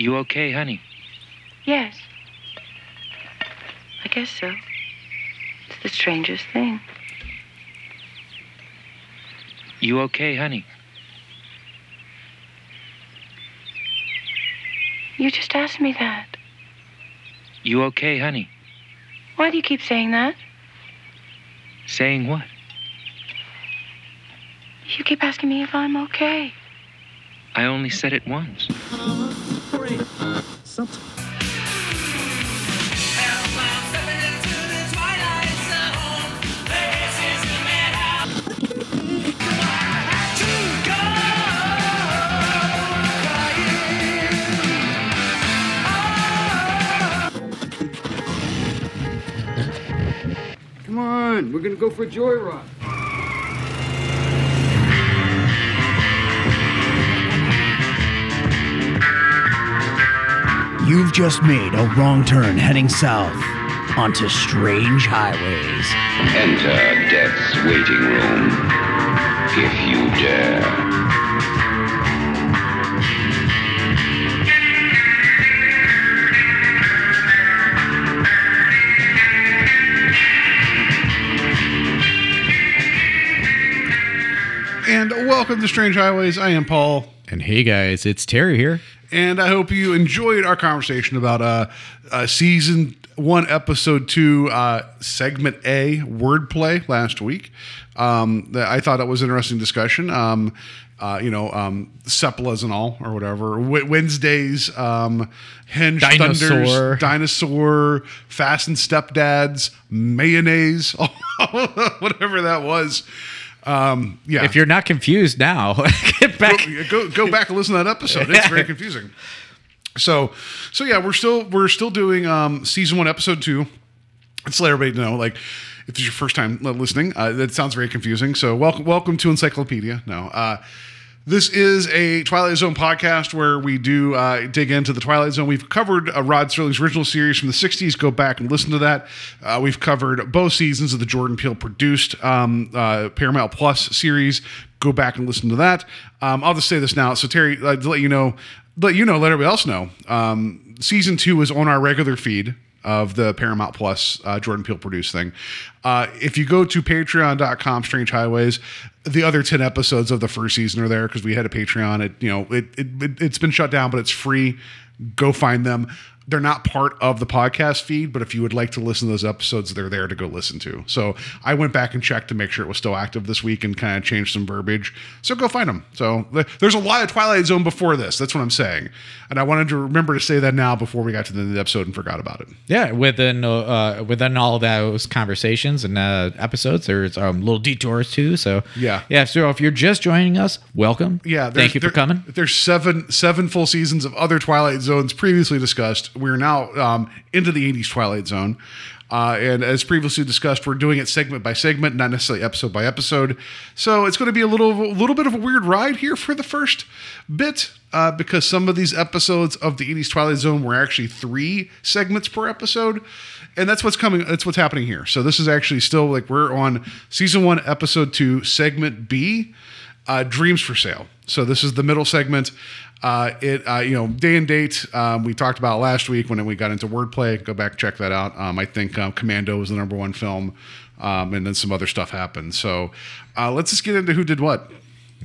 You okay, honey? Yes. I guess so. It's the strangest thing. You okay, honey? You just asked me that. You okay, honey? Why do you keep saying that? Saying what? You keep asking me if I'm okay. I only said it once. Come on, we're gonna go for a joyride. You've just made a wrong turn heading south onto strange highways. Enter death's waiting room. If you dare. And welcome to Strange Highways. I am Paul, And hey guys, it's Terry here. And I hope you enjoyed our conversation about uh, uh, season one, episode two, uh, segment A, wordplay last week. Um, that I thought that was an interesting discussion. Um, uh, you know, um, Seplas and all, or whatever. W- Wednesdays, um, Henge Dinosaur. Thunders, Dinosaur, Fast and Stepdads, Mayonnaise, whatever that was. Um, yeah. If you're not confused now, get back. go, go go back and listen to that episode. It's very confusing. So so yeah, we're still we're still doing um, season one, episode two. Let's let everybody know, like, if this is your first time listening, uh, that sounds very confusing. So welcome welcome to Encyclopedia. No, uh, this is a Twilight Zone podcast where we do uh, dig into the Twilight Zone. We've covered uh, Rod Serling's original series from the 60s. Go back and listen to that. Uh, we've covered both seasons of the Jordan Peele produced um, uh, Paramount Plus series. Go back and listen to that. Um, I'll just say this now. So, Terry, uh, to let you know, let you know, let everybody else know, um, season two is on our regular feed of the Paramount Plus uh, Jordan Peele produced thing. Uh, if you go to patreon.com strange highways, the other 10 episodes of the first season are there because we had a Patreon. It, you know, it, it, it, it's been shut down, but it's free. Go find them. They're not part of the podcast feed, but if you would like to listen to those episodes, they're there to go listen to. So I went back and checked to make sure it was still active this week and kind of changed some verbiage. So go find them. So there's a lot of Twilight Zone before this. That's what I'm saying. And I wanted to remember to say that now before we got to the end of the episode and forgot about it. Yeah, within uh, within all those conversations and uh, episodes, there's um, little detours too. So Yeah. yeah. So if you're just joining us, welcome. Yeah, thank you for coming. There's seven seven full seasons of other Twilight Zones previously discussed. We're now um, into the 80s Twilight Zone. Uh, and as previously discussed, we're doing it segment by segment, not necessarily episode by episode. So it's going to be a little, a little bit of a weird ride here for the first bit, uh, because some of these episodes of the 80s Twilight Zone were actually three segments per episode, and that's what's coming. That's what's happening here. So this is actually still like we're on season one, episode two, segment B uh, Dreams for Sale. So this is the middle segment. Uh, it uh, you know day and date um, we talked about last week when we got into wordplay. Go back check that out. Um, I think um, Commando was the number one film, um, and then some other stuff happened. So uh, let's just get into who did what.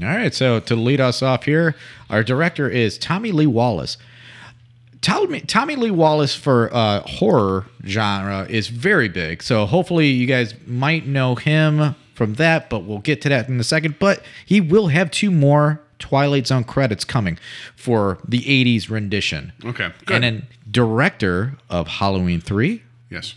All right. So to lead us off here, our director is Tommy Lee Wallace. Tommy, Tommy Lee Wallace for uh, horror genre is very big. So hopefully you guys might know him from that, but we'll get to that in a second. But he will have two more Twilight Zone credits coming for the 80s rendition. Okay, good. And then director of Halloween 3, Yes.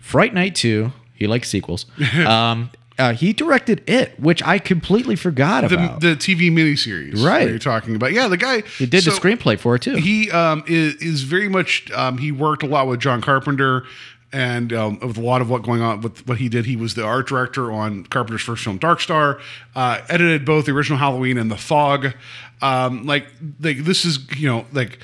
Fright Night 2, he likes sequels. um, uh, he directed it, which I completely forgot The, about. the TV miniseries, Right. You're talking about, yeah. The guy he did so- the screenplay for it too. He um, is, is very much. Um, he worked a lot with John Carpenter, and um, with a lot of what going on with what he did. He was the art director on Carpenter's first film, Dark Star. Uh, edited both the original Halloween and The Fog. Um, like, like this is you know like.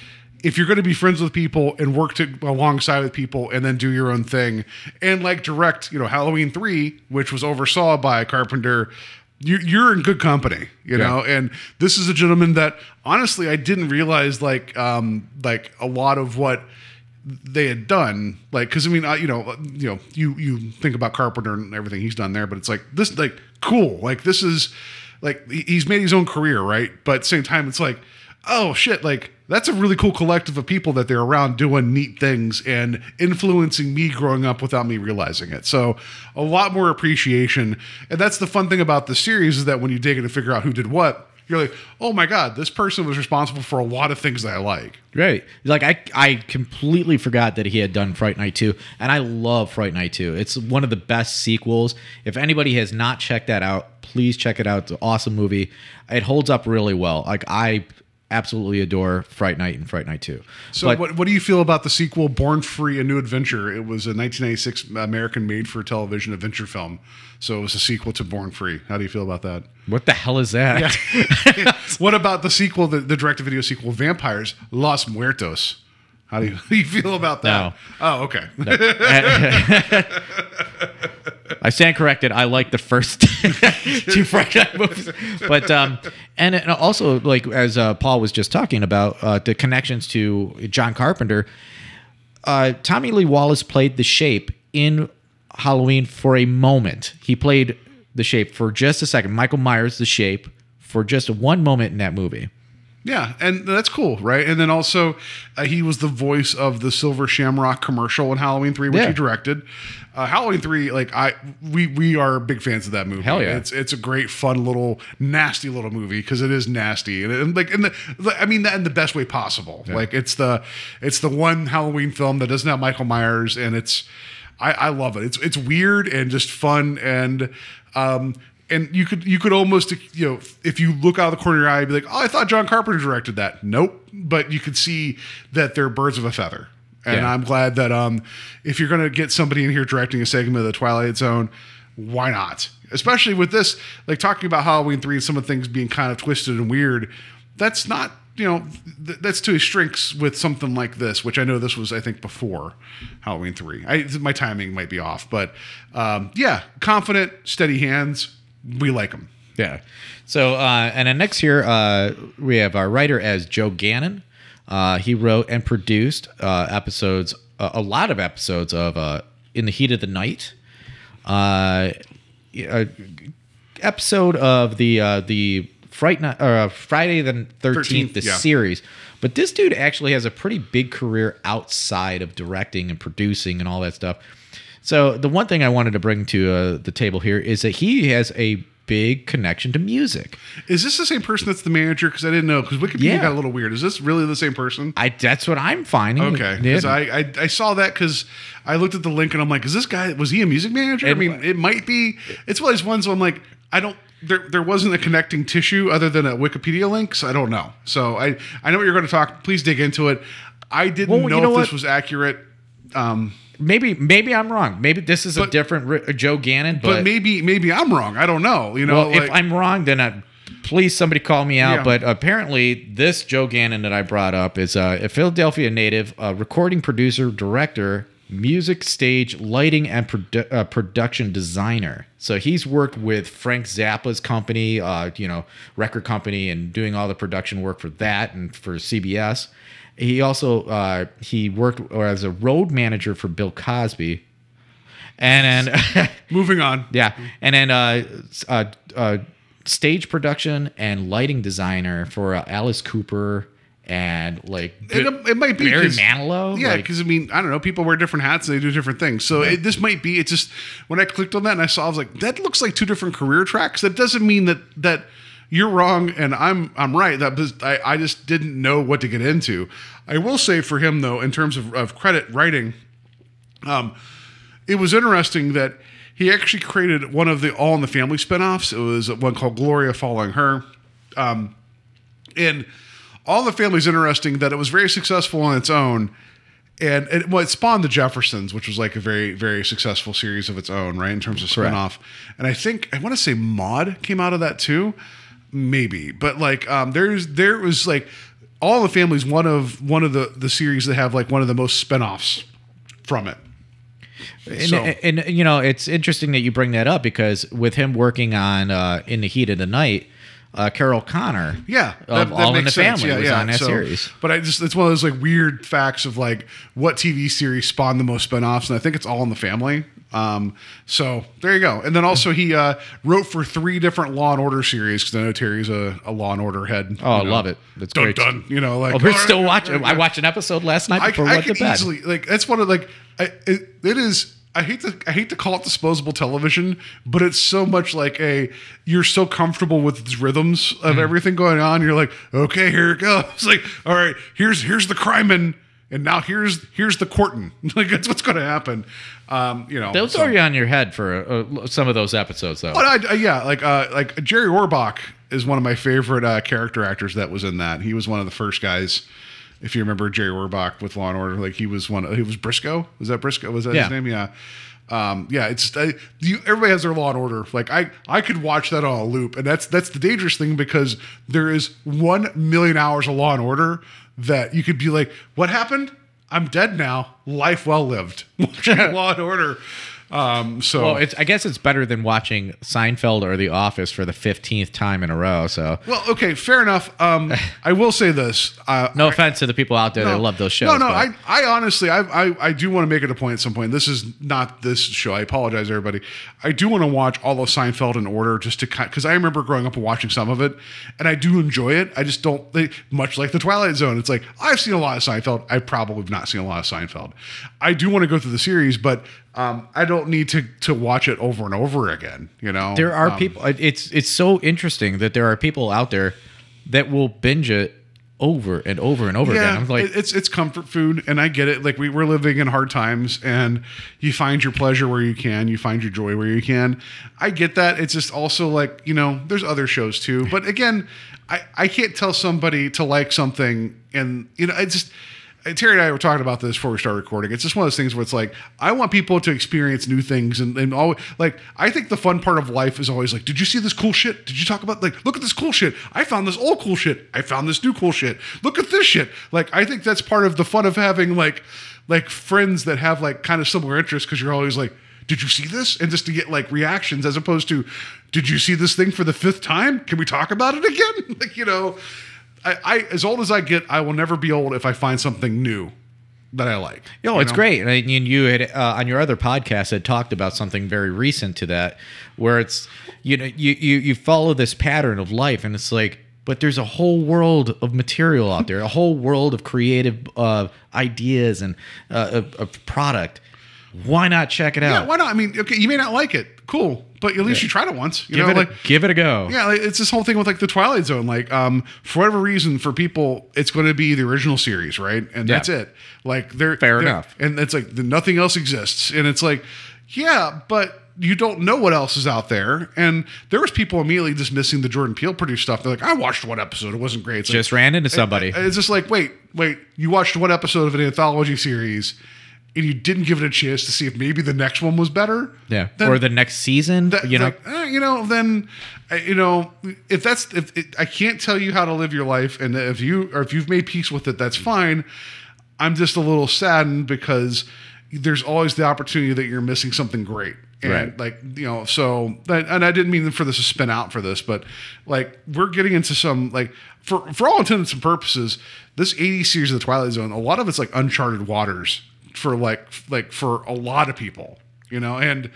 If you're going to be friends with people and work to, alongside with people and then do your own thing and like direct, you know, Halloween 3, which was oversaw by Carpenter, you're, you're in good company, you Yeah. know. And this is a gentleman that honestly I didn't realize like um like a lot of what they had done like because i mean I, you know uh, you know you you think about carpenter and everything he's done there but it's like this like cool. Like this is like he's made his own career right? But at the same time it's like oh shit like that's a really cool collective of people that they're around doing neat things and influencing me growing up without me realizing it. So a lot more appreciation. And that's the fun thing about the series is that when you dig in and figure out who did what you're like oh my god this person was responsible for a lot of things that i like Right. Like I I completely forgot that he had done Fright Night 2 and I love Fright Night 2. It's one of the best sequels. If anybody has not checked that out, please check it out. It's an awesome movie. It holds up really well. Like I absolutely adore Fright Night and Fright Night 2. So, But- what, what do you feel about the sequel, Born Free: A New Adventure? It was a 1996 American made-for-television adventure film. So it was a sequel to Born Free. How do you feel about that? what the hell is that? what about the sequel, the, the direct-to-video sequel, Vampires: Los Muertos? How do you, how do you feel about that? No. Oh, okay. I stand corrected. I like the first two Fright Night movies, but um, and, and also like as uh, Paul was just talking about uh, the connections to John Carpenter. Uh, Tommy Lee Wallace played the Shape in Halloween for a moment. He played the Shape for just a second. Michael Myers, the Shape, for just one moment in that movie. Yeah, and that's cool, right? And then also, uh, he was the voice of the Silver Shamrock commercial in Halloween Three, which Yeah. he directed. Uh, Halloween Three, like I, we we are big fans of that movie. Hell yeah. it's it's a great, fun little nasty little movie because it is nasty and, and like in the, I mean that in the best way possible. Like it's the it's the one Halloween film that doesn't have Michael Myers, and it's I, I love it. It's it's weird and just fun and um and you could you could almost you know if you look out of the corner of your eye be like oh I thought John Carpenter directed that. Nope. But you could see that they're birds of a feather. And Yeah. I'm glad that um if you're gonna get somebody in here directing a segment of the Twilight Zone why not? Especially with this like talking about Halloween three and some of the things being kind of twisted and weird that's not you know th- that's to his strengths with something like this which i know this was i think before halloween 3 I, my timing might be off but um, yeah confident steady hands we like them Yeah. So, uh, and then next here, uh, we have our writer as Joe Gannon. Uh, he wrote and produced uh, episodes, uh, a lot of episodes of uh, In the Heat of the Night. Uh, a episode of the uh, the Fright Night, uh, Friday the Thirteenth, the yeah. series. But this dude actually has a pretty big career outside of directing and producing and all that stuff. So the one thing I wanted to bring to uh, the table here is that he has a big connection to music. is this the same person that's the manager because i didn't know because wikipedia Yeah. got a little weird is this really the same person I that's what I'm finding. Okay, because I, I I saw that because I looked at the link and I'm like, is this guy was he a music manager? I mean, it might be. It's one of those ones where I'm like, I don't. There there wasn't a connecting tissue other than a Wikipedia link, so I don't know. So I I know what you're going to talk. Please dig into it. I didn't Well, you know, know if what? this was accurate, um, maybe maybe I'm wrong. Maybe this is a different Ri- Joe Gannon. But, but, maybe maybe I'm wrong. I don't know. You know, well, like, if I'm wrong, then I, please somebody call me out. Yeah. But apparently, this Joe Gannon that I brought up is uh, a Philadelphia native, uh, recording producer, director, music, stage, lighting, and produ- uh, production designer. So he's worked with Frank Zappa's company, uh, you know, record company, and doing all the production work for that and for CBS. He also uh, he worked as a road manager for Bill Cosby, and then. moving on. Yeah, and then uh, uh, uh, stage production and lighting designer for uh, Alice Cooper and like It, it might be Barry Manilow. Yeah, like- because I mean, I don't know. People wear different hats and they do different things. So it, this might be. It's just when I clicked on that and I saw, I was like, that looks like two different career tracks. That doesn't mean that that you're wrong and I'm I'm right. That was, I I just didn't know what to get into. I will say for him though, in terms of, of credit writing, um, it was interesting that he actually created one of the All in the Family spinoffs. It was one called Gloria Following Her. Um, and All in the Family is interesting that it was very successful on its own. And it, well, it spawned the Jeffersons, which was like a very, very successful series of its own, right? In terms of Correct. spinoff. And I think, I want to say Maude came out of that too. Maybe. But like, um, there's, there was like, All in the Family is one of, one of the, the series that have like one of the most spinoffs from it. And, So- and, you know, it's interesting that you bring that up because with him working on uh, In the Heat of the Night, uh, Carroll O'Connor, Yeah, of All in the Family was on that so- series. But I just it's one of those like weird facts of like what TV series spawned the most spinoffs, and I think it's All in the Family. Um, so there you go. And then also he uh, wrote for three different Law and Order series because I know Terry's a, a Law and Order head. Oh, I know. love it. That's dun, great. Dun, you know, like Oh, we're still watching. yeah, I yeah. watched an episode last night I, before I we went to bed. easily like that's one of like I, it, it is. I hate to I hate to call it disposable television, but it's so much like a you're so comfortable with its rhythms of Mm-hmm. everything going on. You're like, okay, here it goes. It's like, all right, here's here's the crimeman, and now here's here's the courtin. Like that's what's going to happen. Um, you know, They'll so- throw you on your head for uh, some of those episodes, though. but I, I- yeah, like uh, like Jerry Orbach is one of my favorite uh, character actors that was in that. He was one of the first guys. If you remember Jerry Orbach with Law and Order, like he was one. He was Briscoe. Was that Briscoe? Was that Yeah. his name? Yeah. Um, yeah, it's I, you, everybody has their Law and Order. Like I, I could watch that on a loop, and that's that's the dangerous thing because there is one million hours of Law and Order that you could be like, "What happened? I'm dead now. Life well lived." Law and Order. Um, so well, it's I guess it's better than watching Seinfeld or The Office for the fifteenth time in a row. So, Well, okay, fair enough. Um, I will say this. Uh, no offense to the people out there that love those shows. No, no, but- I, I honestly, I, I, I do want to make it a point at some point. This is not this show. I apologize, everybody. I do want to watch all of Seinfeld in order, just to because I remember growing up and watching some of it, and I do enjoy it. I just don't. They, much like the Twilight Zone, it's like I've seen a lot of Seinfeld. I probably have not seen a lot of Seinfeld. I do want to go through the series, but um, I don't need to to watch it over and over again. You know, there are Um, people. It's it's so interesting that there are people out there that will binge it over and over and over again. I'm like, it's it's comfort food, and I get it. Like we we're living in hard times, and you find your pleasure where you can, you find your joy where you can. I get that. It's just also like you know, there's other shows too. But again, I I can't tell somebody to like something, and you know, I just. Terry and I were talking about this before we started recording. It's just one of those things where it's like I want people to experience new things and, and always like I think the fun part of life is always like, did you see this cool shit? Did you talk about like look at this cool shit? I found this old cool shit. I found this new cool shit. Look at this shit. Like I think that's part of the fun of having like like friends that have like kind of similar interests because you're always like, did you see this? And just to get like reactions as opposed to, did you see this thing for the fifth time? Can we talk about it again? like you know. I, I as old as I get, I will never be old if I find something new that I like. Yo, it's know? great. And I- you had uh, on your other podcast had talked about something very recent to that, where it's you know you you you follow this pattern of life, and it's like, but there's a whole world of material out there, a whole world of creative uh, ideas and uh, of, of product. Why not check it Yeah, out? why not? I mean, okay, you may not like it, cool, but at least you tried it once. You give know, it like a, give it a go. yeah, like, it's this whole thing with like the Twilight Zone. Like, um, for whatever reason, for people, it's going to be the original series, right? And Yeah. that's it. Like, they're Fair they're- enough. And it's like the, nothing else exists, and it's like, yeah, but you don't know what else is out there. And there was people immediately dismissing the Jordan Peele produced stuff. They're like, I watched one episode, it wasn't great. It's like, Just ran into somebody. and It's just like, wait, wait, you watched one episode of an anthology series and you didn't give it a chance to see if maybe the next one was better. yeah, Then or the next season. that- you know, like, eh, you know, then, uh, you know, if that's if it, I can't tell you how to live your life, and if you or if you've made peace with it, that's fine. I'm just a little saddened because there's always the opportunity that you're missing something great. And Right. like, you know, so that, and I didn't mean for this to spin out for this, but like we're getting into some like for for all intents and purposes, this 80 series of the Twilight Zone, a lot of it's like uncharted waters for like like for a lot of people, you know, and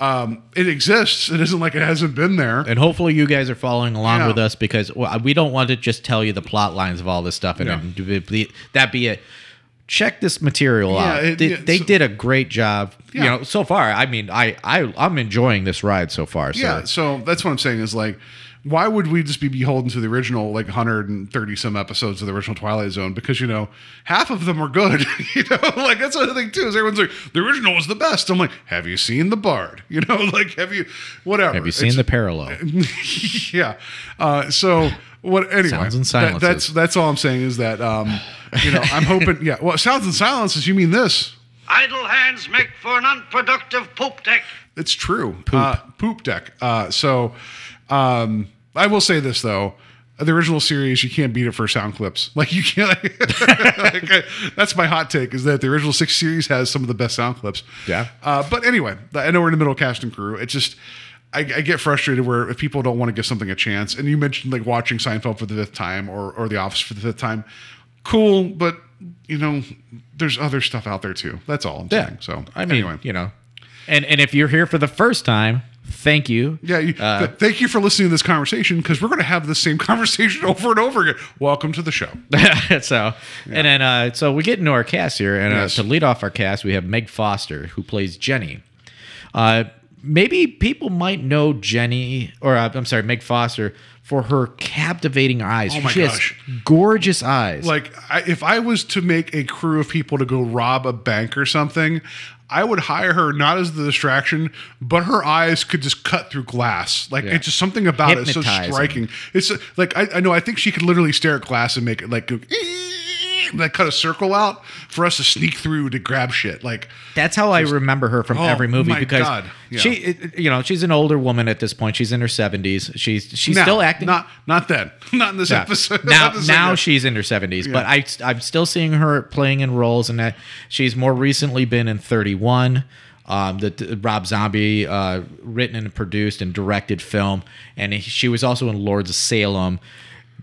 um it exists. It isn't like it hasn't been there. and hopefully you guys are following along Yeah. with us because we don't want to just tell you the plot lines of all this stuff and Yeah. that be it. Check this material Yeah, out. it- they they so- did a great job. You know, so far. I mean, I I I'm enjoying this ride so far. So. Yeah, so that's what I'm saying is like, why would we just be beholden to the original like 130 some episodes of the original Twilight Zone? Because you know half of them are good. you know, like that's the other thing too. Is everyone's like the original was the best. I'm like, have you seen the Bard? You know, like have you whatever? Have you seen It's- the parallel? yeah. Uh, so what? Anyway, Sounds and that- silences. that's that's all I'm saying is that um, you know I'm hoping. Yeah. Well, sounds and silences. You mean this? Idle hands make for an unproductive poop deck. It's true. Poop, uh, poop deck. Uh, so, um, I will say this though, the original series, you can't beat it for sound clips. Like you can't. like, uh, that's my hot take is that the original six series has some of the best sound clips. Yeah. Uh, but anyway, I know we're in the middle of cast and crew. It's just. I, I get frustrated where if people don't want to give something a chance, and you mentioned like watching Seinfeld for the fifth time or or The Office for the fifth time, cool, but you know, there's other stuff out there too. That's all I'm Yeah. saying. So I mean, anyway, you know, and and if you're here for the first time, thank you. Yeah, you, Uh, th- thank you for listening to this conversation because we're going to have the same conversation over and over again. Welcome to the show. so and then uh so we get into our cast here and Yes. uh, to lead off our cast we have meg foster who plays jenny uh maybe people might know jenny or uh, i'm sorry meg foster for her captivating eyes Oh my she gosh. has gorgeous eyes Like, I, if I was to make a crew of people to go rob a bank or something, I would hire her not as the distraction, but her eyes could just cut through glass. Like, Yeah. it's just something about it so striking. It's like I, I know. I think she could literally stare at glass and make it like go. Like cut a circle out for us to sneak through to grab shit. Like That's how I remember her from Oh, every movie my because God. Yeah. she, you know, she's an older woman at this point. She's in her seventies. She's she's now, still acting. Not not then. Not in this Yeah. episode. Now, now segment. she's in her seventies, but I I'm still seeing her playing in roles, and that she's more recently been in Thirty One. Um, the, the Rob Zombie uh, written and produced and directed film, and she was also in Lords of Salem.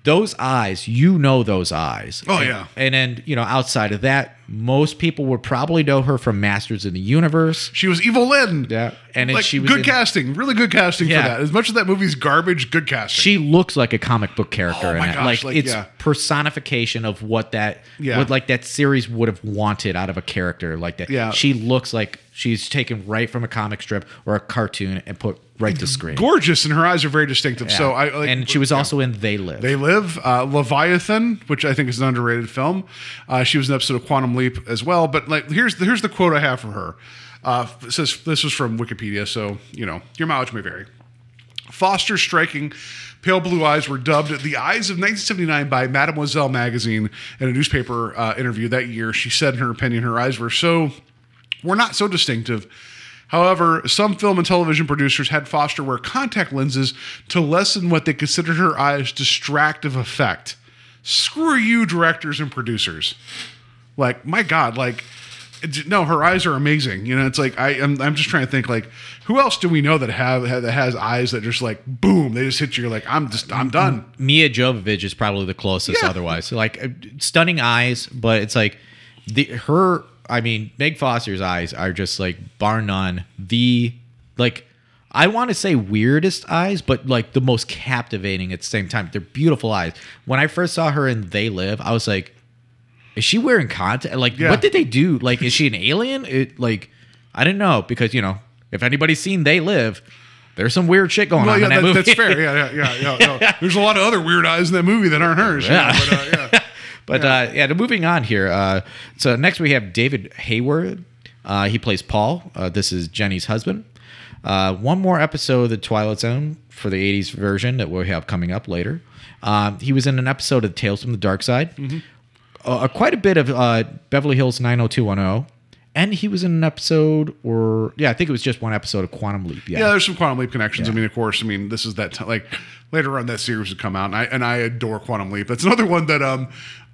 Those eyes, you know those eyes. Oh, And- yeah. And then you know, outside of that, most people would probably know her from Masters of the Universe. She was Evil Lynn. Yeah. And like, she was good in- casting, really good casting Yeah. for that. As much as that movie's garbage, good casting. She looks like a comic book character Oh in my that. gosh, like, like, it's yeah. personification of what that Yeah. what like that series would have wanted out of a character like that. Yeah. She looks like she's taken right from a comic strip or a cartoon and put right to screen. gorgeous, and her eyes are very distinctive. Yeah. So I like, and she was yeah. also in They Live. They Live, uh, Leviathan, which I think is an underrated film. Uh, she was in an episode of Quantum Leap as well. But like, here's the, here's the quote I have from her. Uh, says this was from Wikipedia, so you know your mileage may vary. Foster's striking pale blue eyes were dubbed the eyes of 1979 by Mademoiselle magazine in a newspaper uh, interview that year. She said, in her opinion, her eyes were so were not so distinctive. However, some film and television producers had Foster wear contact lenses to lessen what they considered her eyes' distractive effect. Screw you, directors and producers. Like, my God, like, no, her eyes are amazing. You know, it's like I, I'm, I'm just trying to think like, who else do we know that have that has eyes that just like boom, they just hit you. Like, I'm just, I'm done. Milla Jovovich is probably the closest. Yeah. Otherwise, like uh, stunning eyes, but it's like the her. I mean, Meg Foster's eyes are just like bar none the like. I want to say weirdest eyes, but like the most captivating at the same time. They're beautiful eyes. When I first saw her in They Live, I was like, is she wearing contact? Like, Yeah. what did they do? Like, is she an alien? It like, I didn't know because you know, if anybody's seen They Live, there's some weird shit going Well, on yeah, in that, that, movie. that's fair. Yeah, yeah, yeah. yeah, no. There's a lot of other weird eyes in that movie that aren't hers. Yeah, Yeah. but, uh, yeah. But uh, yeah, moving on here. Uh, so next we have David Hayward. Uh, he plays Paul. Uh, this is Jenny's husband. Uh, one more episode of the Twilight Zone for the '80s version that we'll have coming up later. Um, he was in an episode of Tales from the Dark Side. Uh, quite a bit of uh, Beverly Hills 90210. And he was in an episode, or yeah, I think it was just one episode of Quantum Leap. Yeah, Yeah, there's some Quantum Leap connections. I mean, of course, I mean, this is that t- like later on that series would come out, and I and I adore Quantum Leap. That's another one that um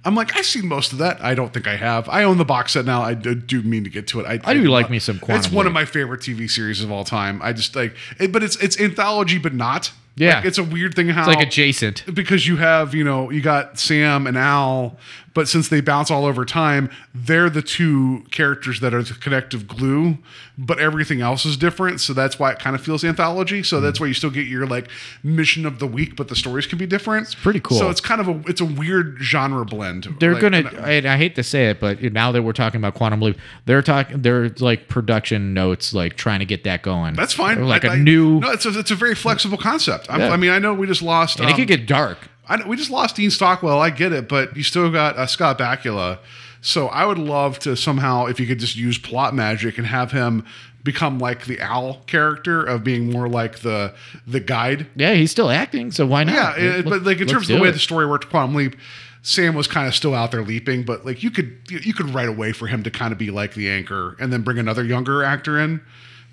I'm like I've seen most of that. I don't think I have. I own the box set now. I do, mean to get to it. I, I do like me some Quantum It's Quantum one of my favorite TV series of all time. I just like it, but it's it's anthology, but not. Yeah. like, it's a weird thing how it's like adjacent. because you have you know you got Sam and Al, but since they bounce all over time, they're the two characters that are the connective glue. But everything else is different, so that's why it kind of feels anthology. So that's why you still get your like mission of the week, but the stories can be different. It's pretty cool. So it's kind of a it's a weird genre blend. They're Like, gonna. and I- I, I hate to say it, but now that we're talking about Quantum Leap, they're talking. They're like production notes, like trying to get that going. that's fine. Like a a new. No, it's a, it's a very flexible concept. Yeah. I mean, I know we just lost. and it um, could get dark. I know, we just lost Dean Stockwell. I get it, but you still got uh, Scott Bakula. So I would love to somehow, if you could just use plot magic and have him become like the Al character of being more like the the guide. Yeah, he's still acting, so why not? Yeah, it- Let- but like in terms of the way it. the story worked, Quantum Leap, Sam was kind of still out there leaping, but like you could you could write a way for him to kind of be like the anchor and then bring another younger actor in.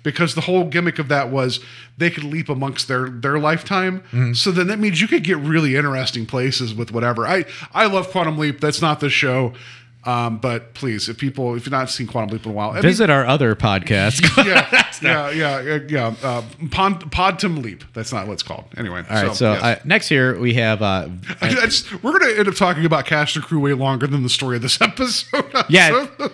Because the whole gimmick of that was they could leap amongst their their lifetime. Mm-hmm. So then that means you could get really interesting places with whatever. I I love Quantum Leap. That's not the show. Um, but please, if people, if you've not seen Quantum Leap in a while, I mean, Visit our other podcast. yeah, yeah, yeah, yeah, yeah. Uh, Pod, Podtum Leap. That's not what it's called. Anyway. All right, so, yes. uh, next here we have uh, I just, we're going to end up talking about cast and crew way longer than the story of this episode. Yeah. So-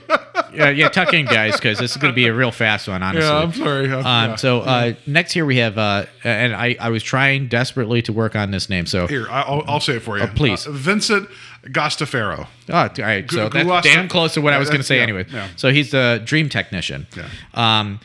yeah, yeah, tuck in, guys, because this is going to be a real fast one, honestly. yeah. I'm sorry. Um, yeah. so uh, next here we have, uh, and I, I was trying desperately to work on this name. So, here, I- I'll, I'll say it for you. please. Uh, Vincent Guastaferro. oh, all right, so Gu- that's damn close to what I was going to say yeah, anyway. yeah. So he's the dream technician. Yeah. Um,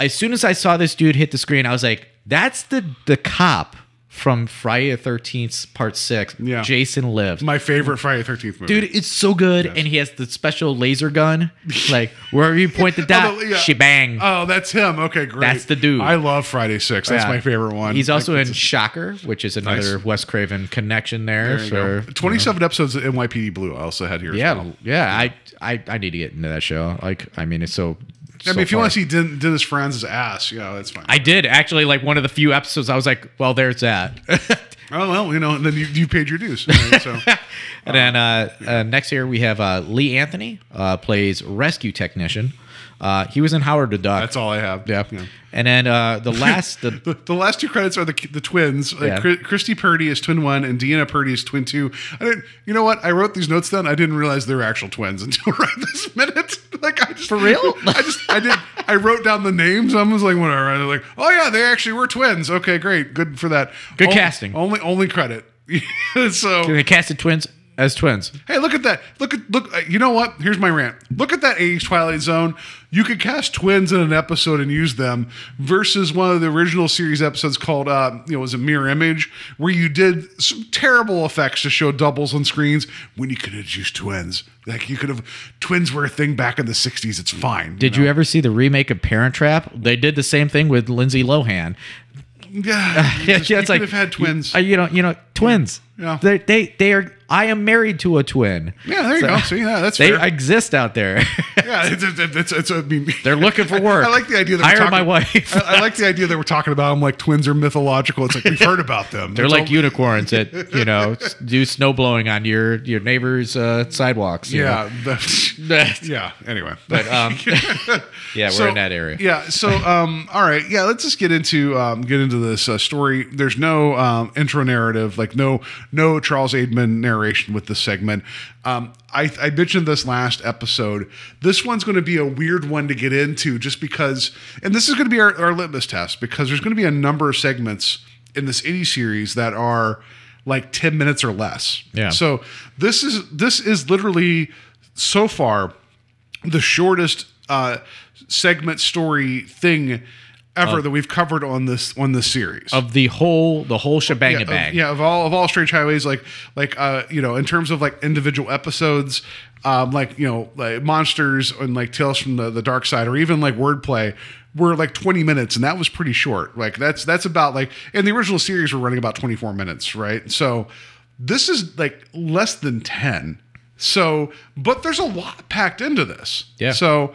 as soon as I saw this dude hit the screen, I was like, "That's the the cop from Friday the Thirteenth Part Six. Yeah. Jason lives." My favorite Friday the 13th movie. Dude, it's so good, and he has the special laser gun. Like wherever you point the oh, dot, Oh, yeah. she bang. Oh, that's him. Okay, great. That's the dude. I love Friday Six. That's Yeah. my favorite one. He's also Like, in Shocker, which is another Nice. Wes Craven connection there. there you for, go. 27 episodes of NYPD Blue. I also had here. Yeah, well. yeah. I, I I need to get into that show. Like, I mean, it's so. I mean, if you want to see Den- Dennis Franz's ass, yeah, that's fine. I did actually like one of the few episodes. I was like, well, there's that. oh well, you know, and then you, you paid your dues. Right, so and then uh, uh, next here we have uh, Lee Anthony uh, plays rescue technician. Uh, he was in Howard the Duck. that's all I have. Yeah. And then uh, the last the The, the last two credits are the the twins. Like Yeah. Christy Purdy is twin one, and Deanna Purdy is twin two. I didn't. You know what? I wrote these notes down. I didn't realize they were actual twins until right this minute. Like I just For real? I just I did. I wrote down the names. I was like, whatever. I was like, oh yeah, they actually were twins. Okay, great, good for that. Good casting. Only only credit. so they casted twins as twins. Hey, look at that! Look at look. uh, You know what? Here's my rant. Look at that '80s Twilight Zone. You could cast twins in an episode and use them, versus one of the original series episodes called, uh, you know, it was a Mirror Image, where you did some terrible effects to show doubles on screens when you could have used twins. Like you could have twins were a thing back in the '60s. It's fine. Did know? you ever see the remake of Parent Trap? They did the same thing with Lindsay Lohan. Yeah, Yeah, you it's could like have had twins. You, uh, you know, you know, twins. Yeah. They, they, they are. I am married to a twin. yeah, there you So- go. See, yeah, that's They fair. exist out there. yeah, it's, it's, it's, it's, I mean, They're looking for work. I like the idea that Hire we're talking, my wife. I, I like the idea that we're talking about them like twins are mythological. It's like we've heard about them. They're It's like all- unicorns that you know do snow blowing on your your neighbor's uh, sidewalks. Yeah, the- yeah. Anyway, but um, yeah, we're So, in that area. Yeah. So, um, all right. Yeah. Let's just get into um, get into this uh, story. There's no um, intro narrative, like no no Charles Aidman narration with this segment. Um, I, I mentioned this last episode. This one's going to be a weird one to get into, just because, and this is going to be our, our litmus test because there's going to be a number of segments in this indie series that are like 10 minutes or less. Yeah. So this is this is literally so far the shortest uh, segment story thing ever that we've covered on this on this series. Of the whole the whole shebang yeah, bang. Of, yeah, of all of all Strange Highways, like like uh, you know, in terms of like individual episodes, um, like you know, like monsters and like Tales from the, the Dark Side, or even like wordplay, were like 20 minutes, and that was pretty short. Like that's that's about like in the original series, we're running about 24 minutes, right? So this is like less than 10. So, but there's a lot packed into this. Yeah. So,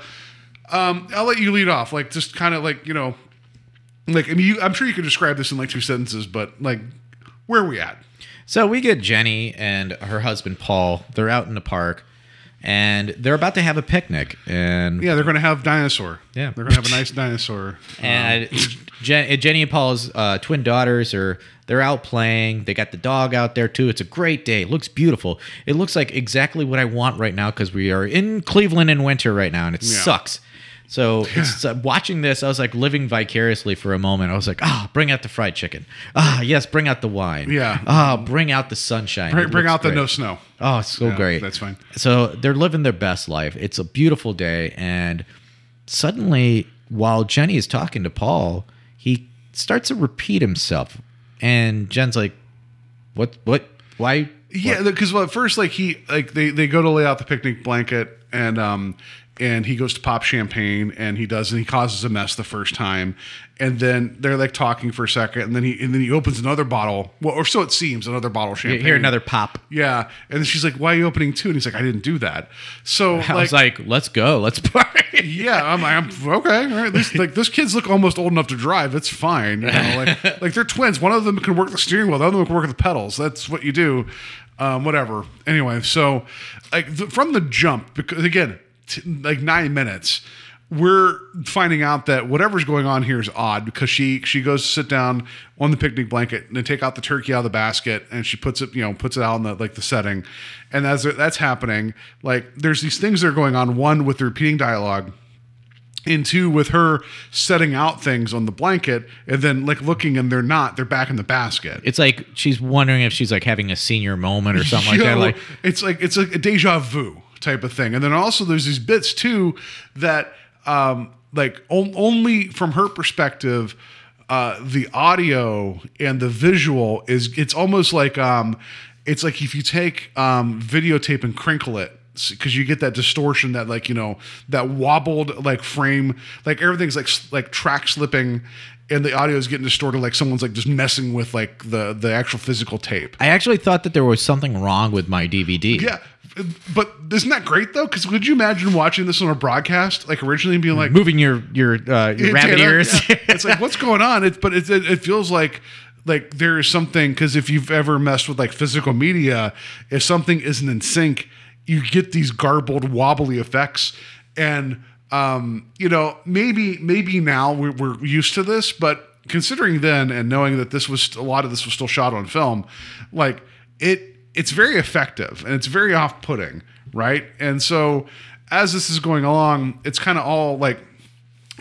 um, I'll let you lead off. Like, just kind of like you know, like I mean, you, I'm sure you could describe this in like two sentences, but like, where are we at? So we get Jenny and her husband Paul. They're out in the park, and they're about to have a picnic. And Yeah, they're going to have dinosaur. Yeah. they're going to have a nice dinosaur. and Jen, Jenny and Paul's uh, twin daughters are they're out playing. They got the dog out there too. It's a great day. It looks beautiful. It looks like exactly what I want right now because we are in Cleveland in winter right now, and it Yeah. sucks. So it's, uh, watching this, I was like living vicariously for a moment. I was like, ah, bring out the fried chicken. Ah, yes, bring out the wine. Yeah. Ah, bring out the sunshine. bring bring out the no snow. Oh, it's so Yeah, great. that's fine. So they're living their best life. It's a beautiful day, and suddenly, while Jenny is talking to Paul, he starts to repeat himself, and Jen's like, "What? What? Why?" Yeah, because well, at first, like he like they they go to lay out the picnic blanket, and um and he goes to pop champagne and he does and he causes a mess the first time and then they're like talking for a second and then he and then he opens another bottle well or so it seems another bottle of You champagne hear another pop. yeah and then she's like why are you opening two and he's like i didn't do that so I was like, let's go, let's party. yeah, I'm, I'm okay. All right, this, like this kids look almost old enough to drive. It's fine. You know, like like they're twins. One of them can work the steering wheel. The other one can work the pedals. That's what you do. Um, whatever. Anyway, so like the, from the jump, because again, t- like nine minutes, we're finding out that whatever's going on here is odd because she she goes to sit down on the picnic blanket and take out the turkey out of the basket and she puts it you know puts it out in the like the setting, and as that's happening, like there's these things that are going on. One with the repeating dialogue and two with her setting out things on the blanket and then like looking and they're not they're back in the basket It's like she's wondering if she's like having a senior moment or something like that. Like, it's like it's like a deja vu type of thing. And then also there's these bits too that um like on, only from her perspective uh the audio and the visual is it's almost like um it's like if you take um videotape and crinkle it because you get that distortion that like you know that wobbled like frame like everything's like like track slipping and the audio is getting distorted like someone's like just messing with like the the actual physical tape. I actually thought that there was something wrong with my DVD. yeah, but isn't that great though? Because could you imagine watching this on a broadcast, like originally, and being like Moving your your uh, your rabbit ears. Yeah. it's like what's going on? It's but it, it, it feels like like there is something because if you've ever messed with like physical media, if something isn't in sync, you get these garbled, wobbly effects, and um, you know maybe maybe now we're, we're used to this, but considering then and knowing that this was a lot of this was still shot on film, like it it's very effective and it's very off-putting, right? And so as this is going along, it's kind of all like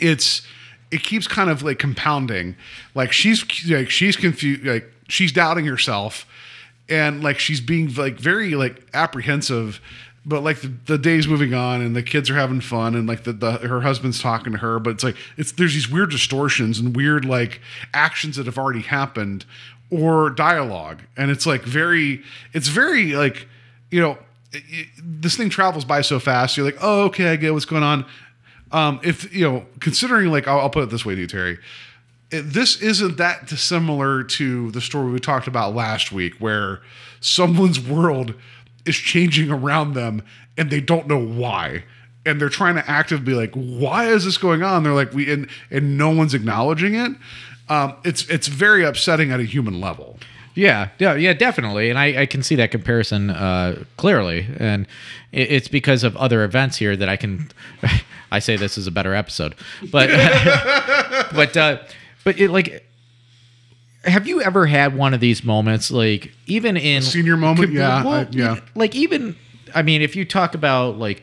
it's it keeps kind of like compounding. Like she's like she's confused, like she's doubting herself, and like she's being like very like apprehensive. But like the, the days moving on, and the kids are having fun, and like the, the her husband's talking to her, but it's like it's there's these weird distortions and weird like actions that have already happened, or dialogue, and it's like very it's very like you know it- it- this thing travels by so fast. You're like, oh okay, I get what's going on um, if you know, considering like I'll, I'll put it this way to you, Terry, it, this isn't that dissimilar to the story we talked about last week, where someone's world is changing around them and they don't know why, and they're trying to actively like, why is this going on? They're like, we and and no one's acknowledging it. Um, it's it's very upsetting at a human level. Yeah, yeah, yeah, definitely, and I, I can see that comparison uh, clearly, and it, it's because of other events here that I can. I say this is a better episode, but but uh, but it like. Have you ever had one of these moments, like even in senior moment? Yeah, I- yeah. Like even, I mean, if you talk about like,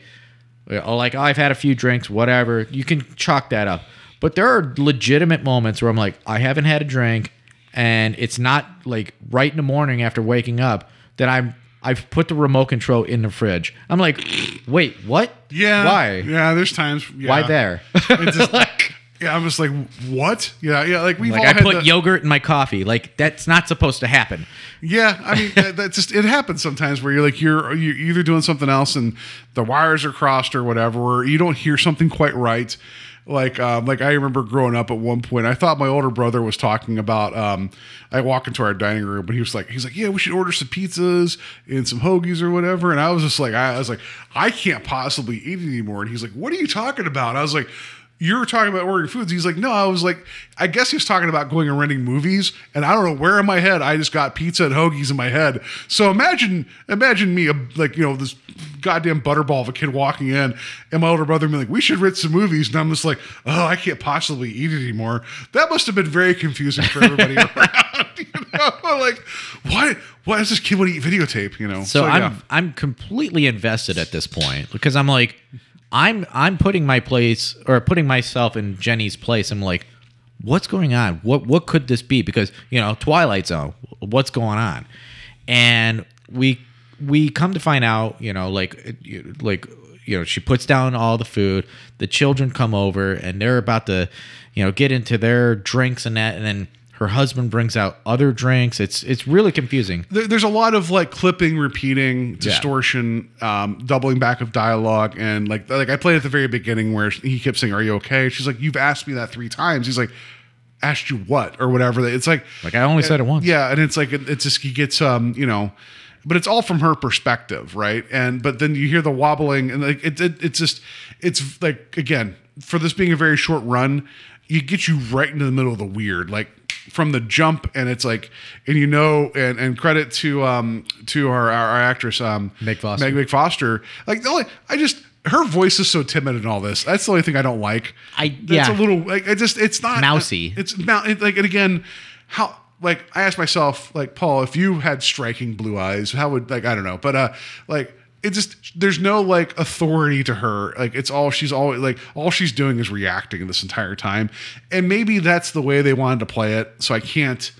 oh, like I've had a few drinks, whatever, you can chalk that up. But there are legitimate moments where I'm like, I haven't had a drink, and it's not like right in the morning after waking up that I'm I've put the remote control in the fridge. I'm like, wait, what? Yeah. Why? Yeah, there's times. Yeah. Why there? It's just, like. yeah, I'm just like, what? Yeah, yeah. Like we've like all I put the- yogurt in my coffee. Like that's not supposed to happen. Yeah, I mean that, that just it happens sometimes where you're like you're you're either doing something else and the wires are crossed or whatever, or you don't hear something quite right. Like um, like I remember growing up at one point, I thought my older brother was talking about. Um, I walk into our dining room, and he was like, he's like, yeah, we should order some pizzas and some hoagies or whatever. And I was just like, I, I was like, I can't possibly eat anymore. And he's like, what are you talking about? I was like. You were talking about ordering foods. He's like, no, I was like, I guess he was talking about going and renting movies. And I don't know where in my head I just got pizza and hoagies in my head. So imagine, imagine me, a, like you know, this goddamn butterball of a kid walking in, and my older brother being like, we should rent some movies, and I'm just like, oh, I can't possibly eat it anymore. That must have been very confusing for everybody around. You know, like, why? Why does this kid want to eat videotape? You know, So, yeah. I'm I'm completely invested at this point because I'm like I'm I'm putting my place or putting myself in Jenny's place. I'm like, what's going on? What what could this be? Because you know, Twilight Zone. What's going on? And we we come to find out, you know, like like you know, she puts down all the food. The children come over and they're about to, you know, get into their drinks and that, and then her husband brings out other drinks. It's it's really confusing. there, there's a lot of like clipping, repeating, distortion, um, doubling back of dialogue, and like like I played at the very beginning where he kept saying, "Are you okay?" She's like, "You've asked me that three times." He's like, "Asked you what?" or whatever. It's like Like I only said it once. yeah, and it's like it's just he gets um you know, but it's all from her perspective, right? And but then you hear the wobbling, and like it, it it's just it's like again for this being a very short run, you get you right into the middle of the weird, like from the jump, and it's like and you know, and and credit to um to our our, our actress um Meg Foster. Meg, Meg Foster, like the only I just. Her voice is so timid in all this. That's the only thing I don't like. I- That's yeah. a little like it just it's not Mousy. It's it, like and again, how like I asked myself like Paul, if you had striking blue eyes, how would like I don't know, but uh like it just there's no like authority to her. Like it's all she's always like all she's doing is reacting this entire time, and maybe that's the way they wanted to play it. So I can't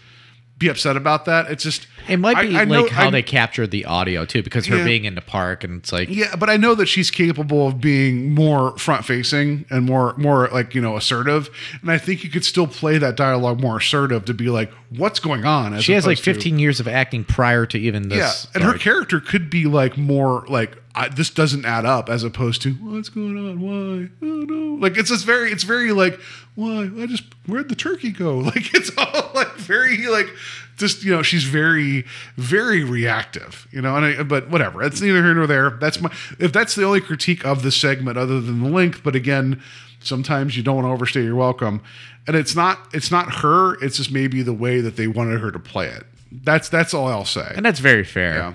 be upset about that. It's just It might be I- I like know- how I- they captured the audio too, because her Yeah. being in the park and it's like Yeah, but I know that she's capable of being more front facing and more more like, you know, assertive. And I think you could still play that dialogue more assertive to be like, what's going on? as she has like opposed to- 15 years of acting prior to even this. Yeah. And her character could be like more like I, this doesn't add up as opposed to what's going on? Why? Oh no. Like it's just very it's very like, why? I just where'd the turkey go? Like it's all like very like just you know she's very very reactive you know and I, but whatever it's neither here nor there that's my if that's the only critique of the segment other than the length but again sometimes you don't want to overstay your welcome and it's not it's not her it's just maybe the way that they wanted her to play it that's that's all i'll say and that's very fair. yeah.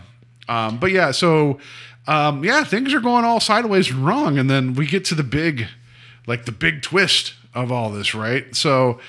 Um, but yeah, so um, yeah, things are going all sideways and wrong, and then we get to the big, like the big twist of all this, right? So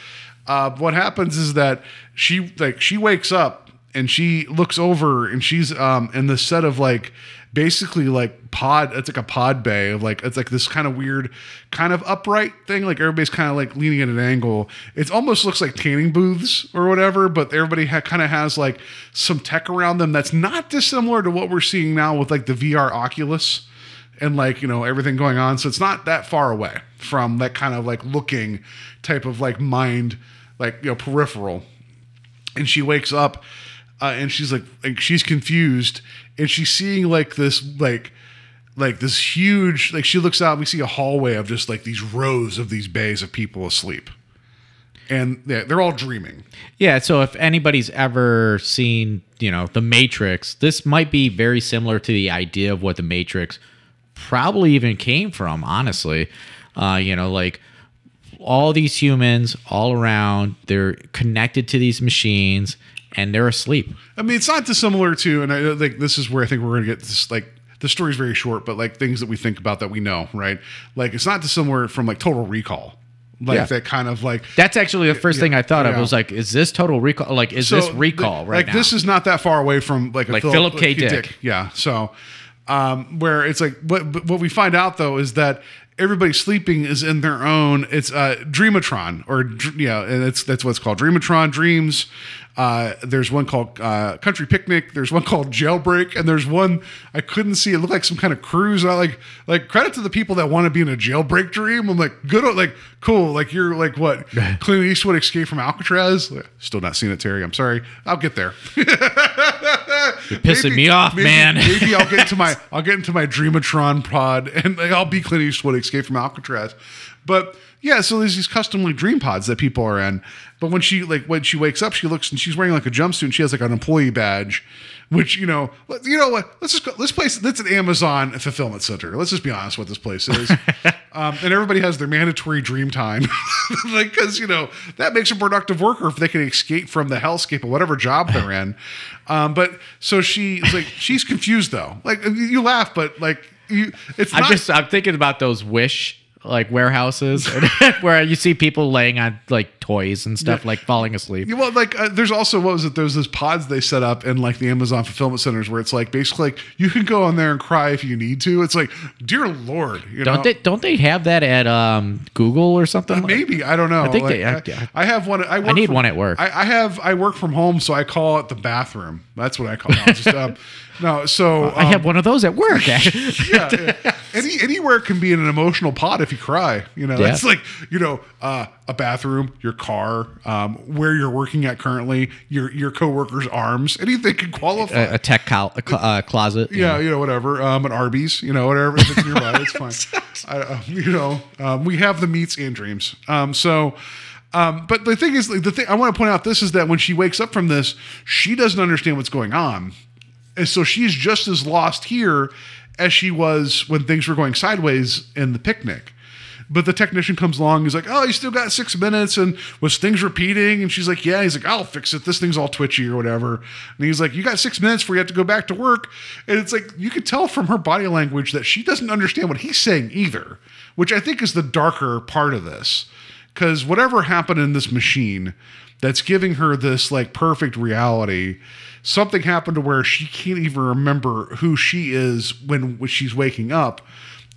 uh, what happens is that she like she wakes up and she looks over and she's um, in the set of like basically like pod it's like a pod bay of like it's like this kind of weird kind of upright thing like everybody's kind of like leaning at an angle. It almost looks like tanning booths or whatever but everybody ha- kind of has like some tech around them that's not dissimilar to what we're seeing now with like the vr oculus and like you know everything going on. So it's not that far away from that kind of like looking type of like mind like you know peripheral. And she wakes up uh, and she's like, like she's confused and she's seeing like this like like this huge like she looks out and we see a hallway of just like these rows of these bays of people asleep and they're all dreaming Yeah, so if anybody's ever seen, you know, The Matrix, this might be very similar to the idea of what The Matrix probably even came from, honestly. Uh, you know, like all these humans all around, they're connected to these machines and they're asleep. I mean, it's not dissimilar to, and I think this is where I think we're gonna get this. Like, the story's very short, but like things that we think about that we know, right? Like, it's not dissimilar from like Total Recall, like Yeah. that kind of like. That's actually the first thing I thought of Yeah. was like, is this total recall? Like, is this recall like, right like now? this is not that far away from like a Like Philip K. Dick. Yeah. So, um, where it's like, what what we find out though is that everybody sleeping is in their own. It's uh, Dreamatron or yeah, and it's that's what's called. Dreamatron Dreams. Uh, there's one called uh, Country Picnic. There's one called Jailbreak, and there's one I couldn't see. It looked like some kind of cruise. And I like like credit to the people that want to be in a jailbreak dream. I'm like good, like cool. Like you're like what Clint Eastwood escape from Alcatraz. Still not seen it, Terry. I'm sorry. I'll get there. You're pissing me off, maybe, man. maybe I'll get into my I'll get into my Dreamatron pod and like, I'll be Clint Eastwood escape from Alcatraz. But yeah, so there's these custom like dream pods that people are in. But when she like when she wakes up, she looks and she's wearing like a jumpsuit and she has like an employee badge, which you know, let- you know what? Let's just go. This place, that's an Amazon fulfillment center. Let's just be honest what this place is. um, and everybody has their mandatory dream time, like because you know that makes a productive worker if they can escape from the hellscape of whatever job they're in. Um, but so she's like she's confused though. Like you laugh, but like you, it's I'm not. just I'm thinking about those wish like warehouses where you see people laying on like toys and stuff like falling asleep. Yeah, well, like uh, there's also what was it? There's those pods they set up in like the Amazon fulfillment centers where it's like basically like you can go on there and cry if you need to. It's like, dear lord, you Don't know? they don't they have that at um Google or something? Uh, maybe I don't know. I think Like, they- I- I, I have one. I, work need from- one at work. I, I have. I work from home, so I call it the bathroom. That's what I call it. Um, no, so I have um, one of those at work. yeah, yeah. any anywhere can be an emotional pot if you cry. You know, Yeah. it's like you know uh, a bathroom, your car, um, where you're working at currently, your your coworker's arms, anything can qualify. a, a tech col- a cl- uh, closet. you yeah, know. you know, whatever. Um, an Arby's, you know, whatever. If it's nearby, it's fine. I, uh, you know, um, we have the meats and dreams. Um, so, um, but the thing is, like, the thing I want to point out this is that when she wakes up from this, she doesn't understand what's going on, and so she's just as lost here as she was when things were going sideways in the picnic. But the technician comes along. He's like, "Oh, you still got six minutes." And was things repeating? And she's like, "Yeah." He's like, "I'll fix it. This thing's all twitchy or whatever." And he's like, "You got six minutes before you have to go back to work." And it's like you could tell from her body language that she doesn't understand what he's saying either, which I think is the darker part of this. Because whatever happened in this machine that's giving her this like perfect reality, something happened to where she can't even remember who she is when, when she's waking up.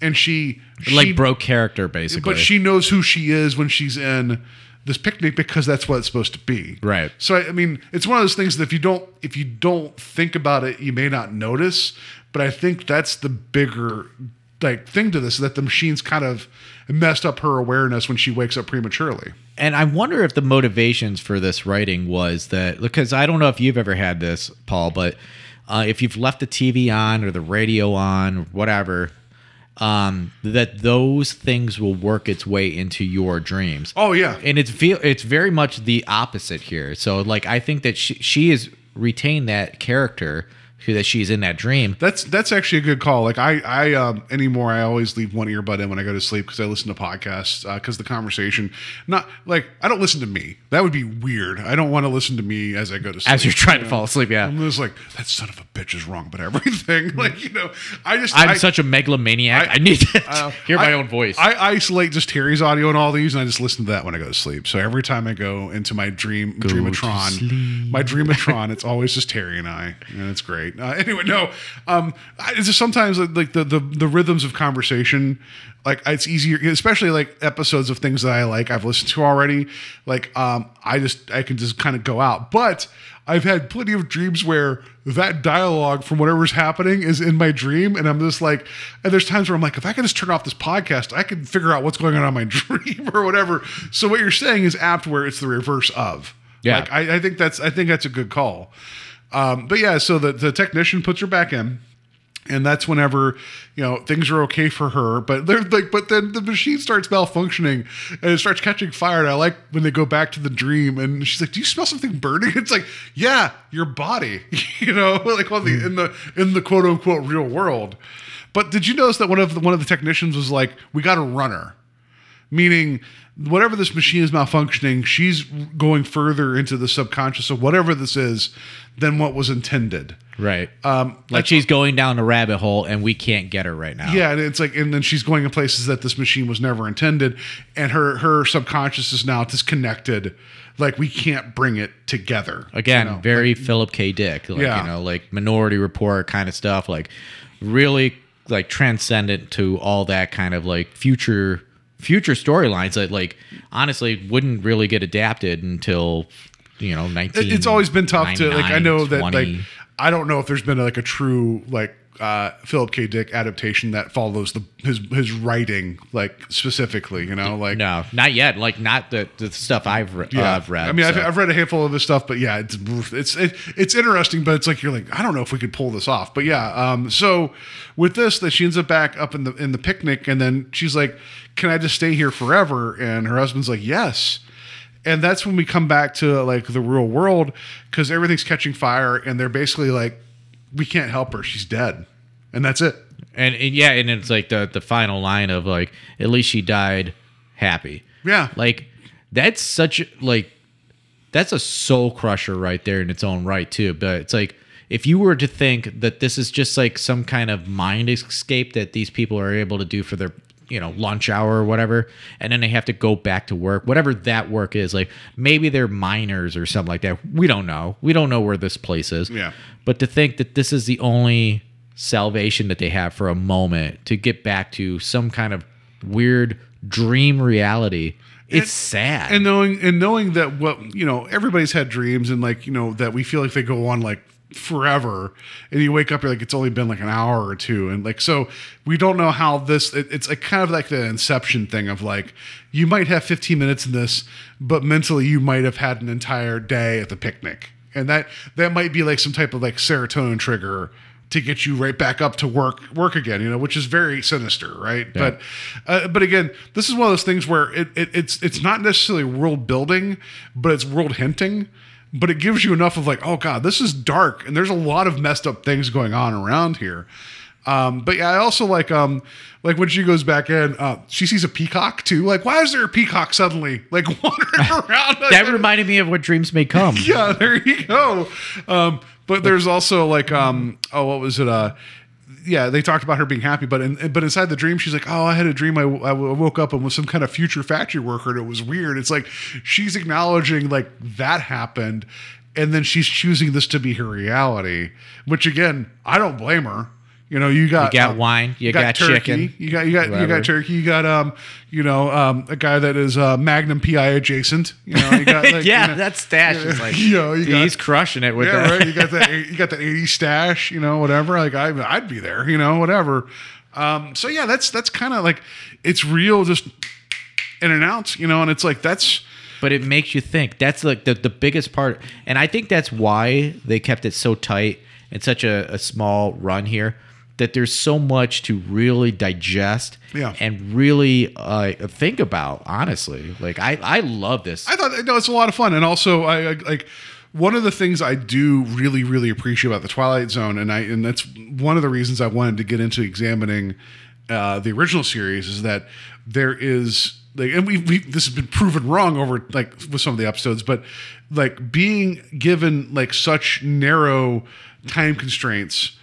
And she like she- broke character basically. but she knows who she is when she's in this picnic because that's what it's supposed to be. Right. So I, I mean, it's one of those things that if you don't if you don't think about it, you may not notice. But I think that's the bigger like thing to this that the machine's kind of messed up her awareness when she wakes up prematurely. And I wonder if the motivations for this writing was that because I don't know if you've ever had this, Paul, but uh, if you've left the TV on or the radio on, or whatever, um, that those things will work its way into your dreams. Oh yeah. and it's feel it's very much the opposite here. So like I think that she she has retained that character who that she's in that dream. That's that's actually a good call. Like I I um anymore I always leave one earbud in when I go to sleep because I listen to podcasts because the conversation not like I don't listen to me. That would be weird. I don't want to listen to me as I go to sleep. As you're trying to fall asleep, yeah. I'm just like that son of a bitch is wrong about everything. like you know I just I'm I, such a megalomaniac. I, need to uh, hear my I- own voice. I isolate just Terry's audio and all these, and I just listen to that when I go to sleep. So every time I go into my dream dreamatron, my dreamatron, it's always just Terry and I, and it's great. Uh, anyway, no, um, I, it's just sometimes like the, the the rhythms of conversation, like it's easier, especially like episodes of things that I like I've listened to already. Like um, I just I can just kind of go out, but. I've had plenty of dreams where that dialogue from whatever's happening is in my dream, and I'm just like, and there's times where I'm like, if I can just turn off this podcast, I can figure out what's going on in my dream or whatever. So what you're saying is apt where it's the reverse of. Yeah. like, I, I think that's I think that's a good call. Um, but yeah, so the the technician puts her back in. And that's whenever, you know, things are okay for her. But they're like, but then the machine starts malfunctioning and it starts catching fire. And I like when they go back to the dream and she's like, Do you smell something burning? It's like, Yeah, your body. you know, like on the in the in the quote unquote real world. But did you notice that one of the one of the technicians was like, We got a runner? Meaning whatever this machine is malfunctioning, she's going further into the subconscious of whatever this is than what was intended. right. Um, like she's going down a rabbit hole and we can't get her right now. Yeah, and it's like, and then she's going in places that this machine was never intended, and her her subconscious is now disconnected. Like we can't bring it together Again, you know? very Philip K. Dick. Like, Yeah. you know, like Minority Report kind of stuff. Like really like transcendent to all that kind of like future future storylines that like honestly wouldn't really get adapted until you know 19 it's always been tough to like. I know that 20. like I don't know if there's been like a true like uh Philip K. Dick adaptation that follows the his his writing like specifically. You know, like no not yet like not the, the stuff I've, re- uh, I've read I mean, I've. I've read a handful of his stuff, but yeah, it's it's it, it's interesting. But it's like you're like, I don't know if we could pull this off. But yeah, um, so with this, that she ends up back up in the in the picnic, and then she's like, "Can I just stay here forever?" And her husband's like, "Yes." And that's when we come back to like the real world because everything's catching fire, and they're basically like, "We can't help her; she's dead," and that's it. and, and yeah and it's like the the final line of like at least she died happy Yeah. like that's such like that's a soul crusher right there in its own right too but it's like if you were to think that this is just like some kind of mind escape that these people are able to do for their you know lunch hour or whatever and then they have to go back to work whatever that work is like maybe they're miners or something like that. We don't know. We don't know where this place is. Yeah. but to think that this is the only salvation that they have for a moment to get back to some kind of weird dream reality it's And- sad. and knowing and knowing that what you know everybody's had dreams and like you know that we feel like they go on like forever. And you wake up you're like it's only been like an hour or two. And like so we don't know how this it, it's like kind of like the inception thing of like you might have 15 minutes in this but mentally you might have had an entire day at the picnic. And that that might be like some type of like serotonin trigger to get you right back up to work work again you know which is very sinister right but uh, but again this is one of those things where it, it it's it's not necessarily world building but it's world hinting but it gives you enough of like oh god this is dark and there's a lot of messed up things going on around here um, but yeah, I also like um like when she goes back in, uh, she sees a peacock too. Like, why is there a peacock suddenly like wandering around? That reminded me of what dreams may come. yeah, there you go. Um, but there's also like um oh what was it uh yeah they talked about her being happy but in, but inside the dream she's like oh I had a dream. I, I woke up and was some kind of future factory worker and it was weird. It's like she's acknowledging like that happened and then she's choosing this to be her reality which again I don't blame her you know you got You got um, wine, you got turkey, chicken, you got you got you got turkey you got um you know um a guy that is uh Magnum PI adjacent you know you got like, yeah, you know, that stash is like you know, you got- he's crushing it with yeah, that. right. You got that. You got that eighty stash. You know, whatever. Like I, I'd be there. You know, whatever. Um, so yeah, that's that's kind of like it's real, just in and out. You know, and it's like that's but it makes you think. That's like the, the biggest part. And I think that's why they kept it so tight and such a, a small run here. That there's so much to really digest Yeah. and really uh, think about. Honestly, like I, I love this. I thought no, it's a lot of fun, and also I, I like one of the things I do really really appreciate about the Twilight Zone, and I and that's one of the reasons I wanted to get into examining uh, the original series is that there is like, and we we this has been proven wrong over like with some of the episodes, but like being given like such narrow time constraints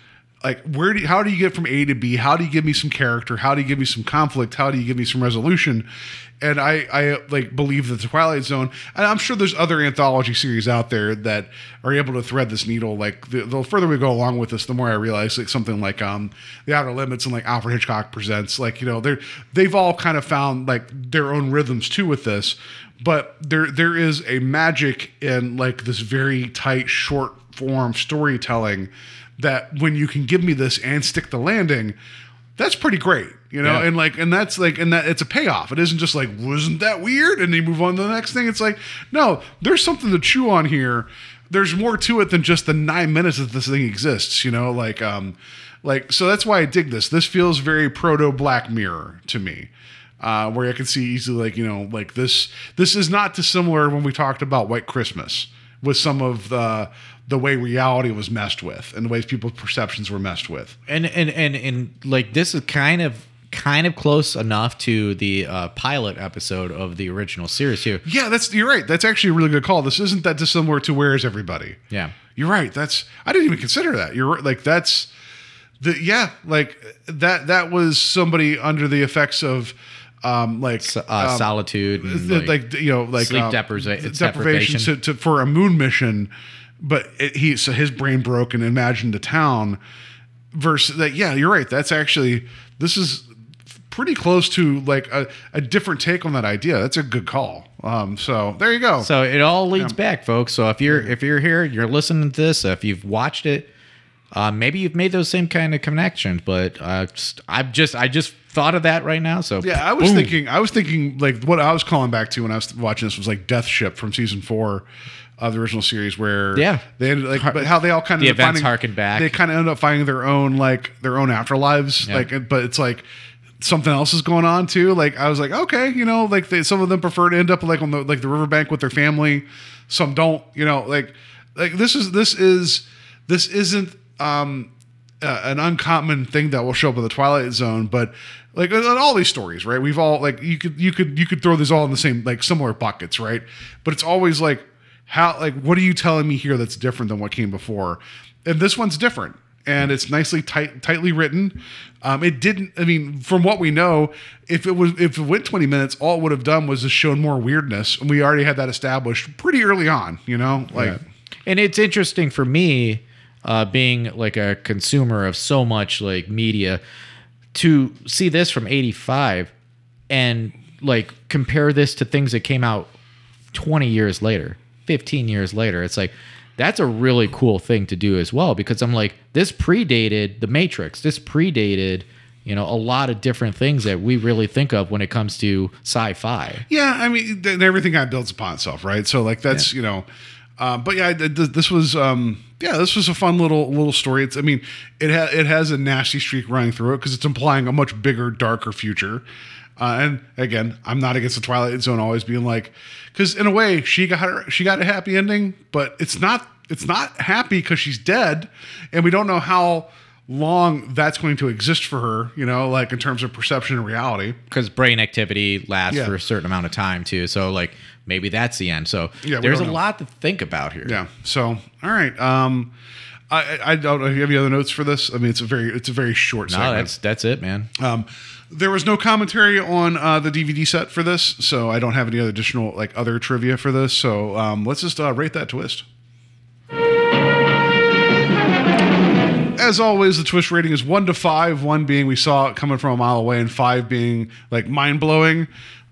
like where do you, how do you get from A to B? How do you give me some character? How do you give me some conflict? How do you give me some resolution? And I I like believe that the Twilight Zone, and I'm sure there's other anthology series out there that are able to thread this needle. Like the, the further we go along with this, the more I realize like something like um the Outer Limits and like Alfred Hitchcock presents, like you know they're they've all kind of found like their own rhythms too with this. But there there is a magic in like this very tight short form storytelling that when you can give me this and stick the landing, that's pretty great, you know. Yeah. And like, and that's like, and that it's a payoff. It isn't just like, wasn't that weird? And you move on to the next thing. It's like, no, there's something to chew on here. There's more to it than just the nine minutes that this thing exists, you know. Like, um, like so that's why I dig this. This feels very proto Black Mirror to me. Uh, where I can see easily, like you know, like this. This is not dissimilar when we talked about White Christmas with some of the the way reality was messed with and the ways people's perceptions were messed with. and and and and like this is kind of kind of close enough to the uh, pilot episode of the original series here. Yeah, that's you're right. That's actually a really good call. This isn't that dissimilar to Where Is Everybody? Yeah. You're right. That's I didn't even consider that. You're right. Like that's the yeah, like that that was somebody under the effects of um like So, uh, um, solitude, and, like, like, you know like sleep um, deprivation deprivation. to, to, for a moon mission but it, he so his brain broke and imagined a town versus that yeah you're right that's actually this is pretty close to like a, a different take on that idea that's a good call um so there you go So it all leads back, folks. So if you're if you're here, you're listening to this. If you've watched it, uh, maybe you've made those same kind of connections. But uh, just, I'm just I just thought of that right now. So Yeah, I was boom. thinking. I was thinking like what I was calling back to when I was watching this was like Death Ship from season four of the original series, where Yeah. they ended like, but how they all kind of The events finding- harken back. They kind of end up finding their own like their own afterlives, Yeah. like, but it's like something else is going on too. Like I was like, okay, you know, like they, some of them prefer to end up like on the like the riverbank with their family, some don't, you know, like like this is this is this isn't um uh, an uncommon thing that will show up in the Twilight Zone, but like in in all these stories, right? We've all like you could you could you could throw these all in the same like similar buckets, right? But it's always like how like what are you telling me here that's different than what came before? And this one's different, and it's nicely tight tightly written. Um, it didn't. I mean, from what we know, if it was if it went twenty minutes, all it would have done was just shown more weirdness, and we already had that established pretty early on. You know, like. And it's interesting for me, uh, being like a consumer of so much like media, to see this from '85 and like compare this to things that came out 20 years later, 15 years later. It's like that's a really cool thing to do as well because I'm like, this predated the Matrix. This predated, you know, a lot of different things that we really think of when it comes to sci-fi. Yeah, I mean, th- everything kind of builds upon itself, right? So like that's you know, uh, but yeah, th- th- this was um, yeah, this was a fun little little story. It's I mean, it ha- it has a nasty streak running through it because it's implying a much bigger, darker future. Uh, and again, I'm not against the Twilight Zone always being like, because in a way she got her she got a happy ending, but it's not it's not happy because she's dead, and we don't know how long that's going to exist for her. You know, like in terms of perception and reality. because brain activity lasts Yeah. for a certain amount of time too. So like maybe that's the end. So Yeah, there's a know. lot to think about here. Yeah. So all right. Um, I I don't know. Do you have any other notes for this? I mean, it's a very it's a very short. No, segment. that's that's it, man. Um, there was no commentary on uh, the DVD set for this, so I don't have any other additional like other trivia for this. So um, let's just uh, rate that twist. As always, the twist rating is one to five. One being we saw it coming from a mile away, and five being like mind blowing.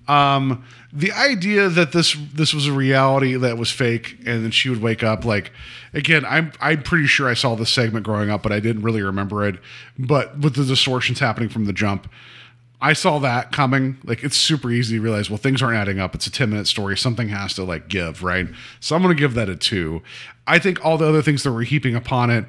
Um, the idea that this this was a reality that was fake, and then she would wake up like again. I'm I'm pretty sure I saw this segment growing up, but I didn't really remember it. But with the distortions happening from the jump, I saw that coming. Like it's super easy to realize, well, things aren't adding up. It's a 10 minute story. Something has to like give, right? So I'm to give that a two. I think all the other things that we're heaping upon it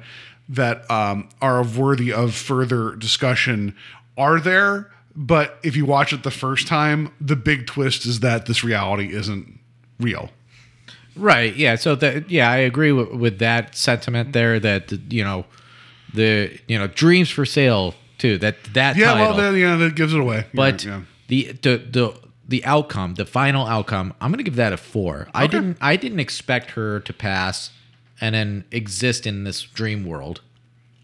that um, are worthy of further discussion are there. But if you watch it the first time, the big twist is that this reality isn't real. Right. Yeah. So that yeah, I agree with, with that sentiment there. That you know, the you know dreams for sale too. That that Yeah, title. well, then, yeah, that gives it away. But right, yeah. the the the the outcome, the final outcome, I'm gonna give that a four. I didn't I didn't expect her to pass and then exist in this dream world.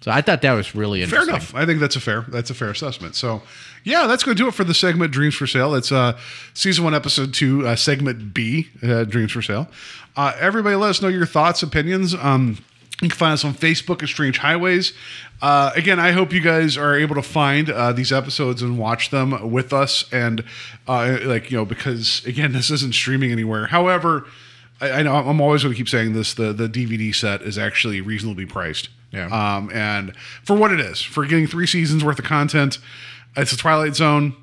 So I thought that was really Fair enough. I think that's a fair that's a fair assessment. So, yeah, that's going to do it for the segment Dreams for Sale. It's uh, season one, episode two, uh, segment B, uh, Dreams for Sale. Uh, everybody, let us know your thoughts, opinions. Um, you can find us on Facebook at Strange Highways. Uh, again, I hope you guys are able to find uh, these episodes and watch them with us. And uh, like you know, because again, this isn't streaming anywhere. However, I, I know I'm always going to keep saying this: the the DVD set is actually reasonably priced. Yeah. Um, and for what it is, for getting three seasons worth of content, it's a Twilight Zone.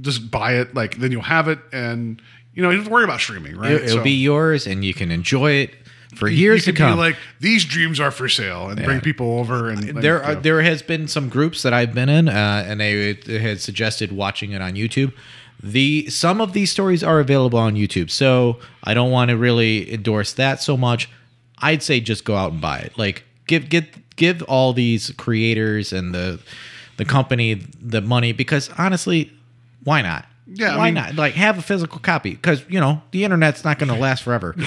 Just buy it, like then you'll have it, and you know you don't have to worry about streaming, right? It, will So be yours, and you can enjoy it for years to come. Be like these dreams are for sale, and bring people over. And like, there are, there has been some groups that I've been in, uh, and they had suggested watching it on YouTube. The some of these stories are available on YouTube, so I don't want to really endorse that so much. I'd say just go out and buy it. Like give get give all these creators and the the company the money because honestly, why not? Yeah, I why mean- not? Like have a physical copy because you know the internet's not going to last forever. I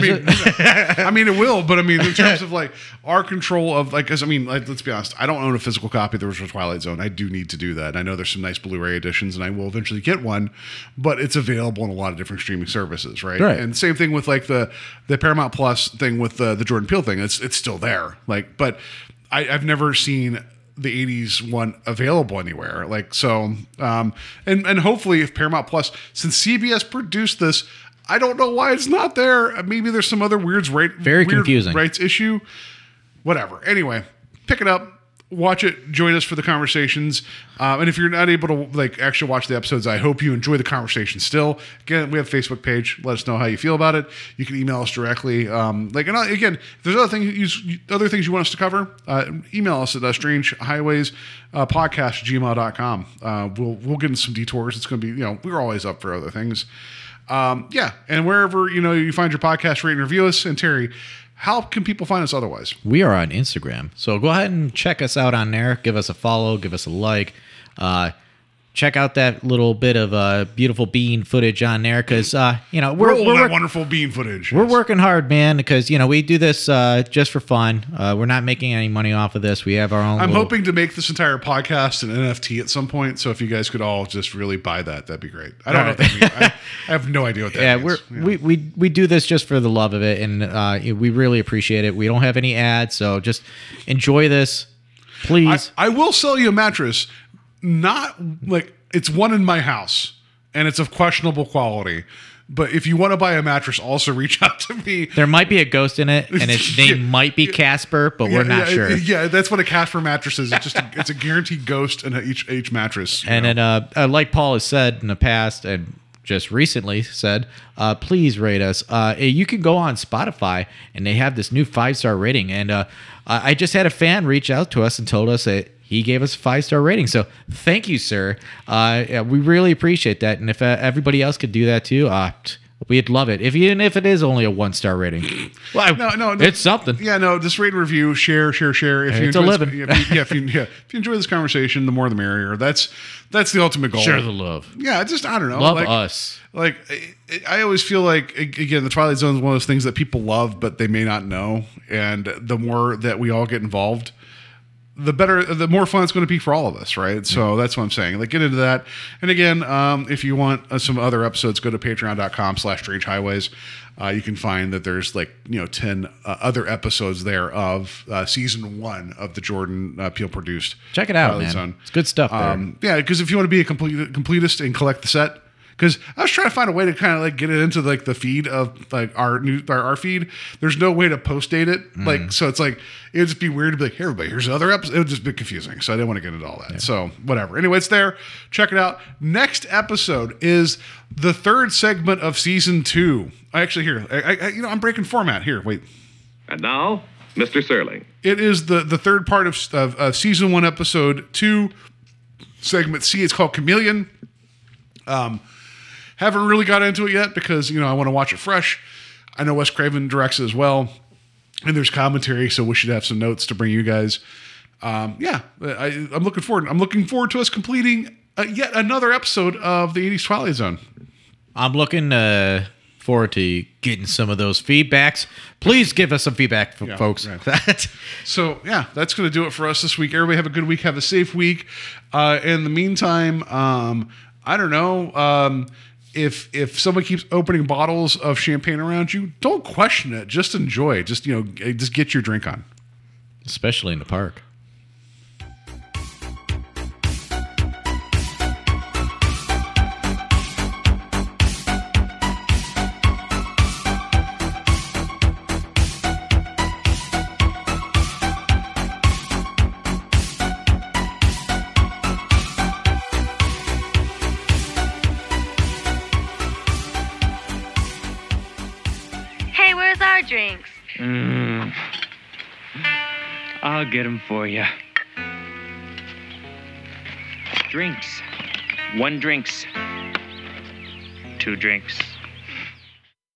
mean, it? I mean, it will, but I mean, in terms of like our control of like, 'cause, I mean, like, let's be honest, I don't own a physical copy of the original Twilight Zone. I do need to do that. I know there's some nice Blu-ray editions, and I will eventually get one, but it's available in a lot of different streaming services, right? Right. And same thing with like the the Paramount Plus thing with the the Jordan Peele thing. It's it's still there, like, but I, I've never seen the 80s one available anywhere. Like so um and and hopefully if paramount plus since cbs produced this i don't know why it's not there. Maybe there's some other weird right Very weird confusing. rights issue. Whatever. Anyway pick it up watch it join us for the conversations. Um, and if you're not able to like actually watch the episodes i hope you enjoy the conversation still. Again we have a facebook page. Let us know how you feel about it. You can email us directly. Um, like and uh, again if there's other things you, other things you want us to cover uh, email us at uh, strange highways uh, podcast gmail.com uh, we'll we'll get in some detours. It's going to be you know we're always up for other things. Um, yeah and wherever you know you find your podcast rate and review us. And terry how can people find us otherwise We are on Instagram. So go ahead and check us out on there. Give us a follow, give us a like. Uh, check out that little bit of uh, beautiful bean footage on there because, uh, you know, we're, roll we're, that work- wonderful bean footage we're Yes. working hard, man, because, you know, we do this uh, just for fun. Uh, we're not making any money off of this. We have our own. I'm little- hoping to make this entire podcast an NFT at some point. So if you guys could all just really buy that, that'd be great. I don't know. What that means. I, I have no idea what that yeah, means. we're we, we we do this just for the love of it, and uh, we really appreciate it. We don't have any ads, so just enjoy this, I, please. I will sell you a mattress. Not like it's one in my house, and it's of questionable quality. But if you want to buy a mattress, also reach out to me. There might be a ghost in it, and its name might be Casper, but we're not yeah, sure. Yeah, that's what a Casper mattress is. It's just a, it's a guaranteed ghost in a, each each mattress. And then, uh, uh, like Paul has said in the past, and just recently said, uh, please rate us. Uh, you can go on Spotify, and they have this new five star rating. And uh, I I just had a fan reach out to us and told us that he gave us a five star rating. So thank you, sir. Uh, yeah, we really appreciate that. And if uh, everybody else could do that too, uh, we'd love it. If even if it is only a one star rating, well, No, no, no. it's something. Yeah, no, just rate and review, share, share, share. If you It's a enjoy this- yeah, if you, yeah, if you, yeah, if you enjoy this conversation, the more the merrier. That's that's the ultimate goal. Share the love. Yeah, just I don't know. Love like, us. Like I- I always feel like again, the Twilight Zone is one of those things that people love, but they may not know. And the more that we all get involved, the better, the more fun it's going to be for all of us, right? So that's what I'm saying. Like get into that. And again, um, if you want uh, some other episodes, go to patreon.com slash strange highways. Uh, you can find that there's like, you know, 10 uh, other episodes there of uh, season one of the Jordan uh, Peele produced. Check it out, man. Zone. It's good stuff there. Um, yeah, because if you want to be a complete completist and collect the set, because I was trying to find a way to kind of like get it into like the feed of like our new our, our feed. There's no way to post date it, Mm. like so. It's like it would just be weird to be like, hey, everybody, here's another episode. It would just be confusing, so I didn't want to get into all that. So whatever. Anyway, it's there. Check it out. Next episode is the third segment of season two. I actually here, I, I you know, I'm breaking format here. Wait. And now, Mr. Serling. It is the the third part of, of, of season one, episode two, segment C. It's called Chameleon. Um, haven't really got into it yet because you know I want to watch it fresh. I know Wes Craven directs it as well, and there's commentary, so we should have some notes to bring you guys. Um, yeah, I, I'm looking forward. I'm looking forward to us completing uh, yet another episode of the 80s Twilight Zone. I'm looking uh, forward to getting some of those feedbacks. Please give us some feedback, Yeah, folks. right. So yeah, that's going to do it for us this week. Everybody have a good week. Have a safe week. Uh, in the meantime, um, I don't know um, if if someone keeps opening bottles of champagne around you, don't question it. Just enjoy. it. Just you know, just get your drink on. Especially in the park. Get them for you. Drinks. One drinks. Two drinks.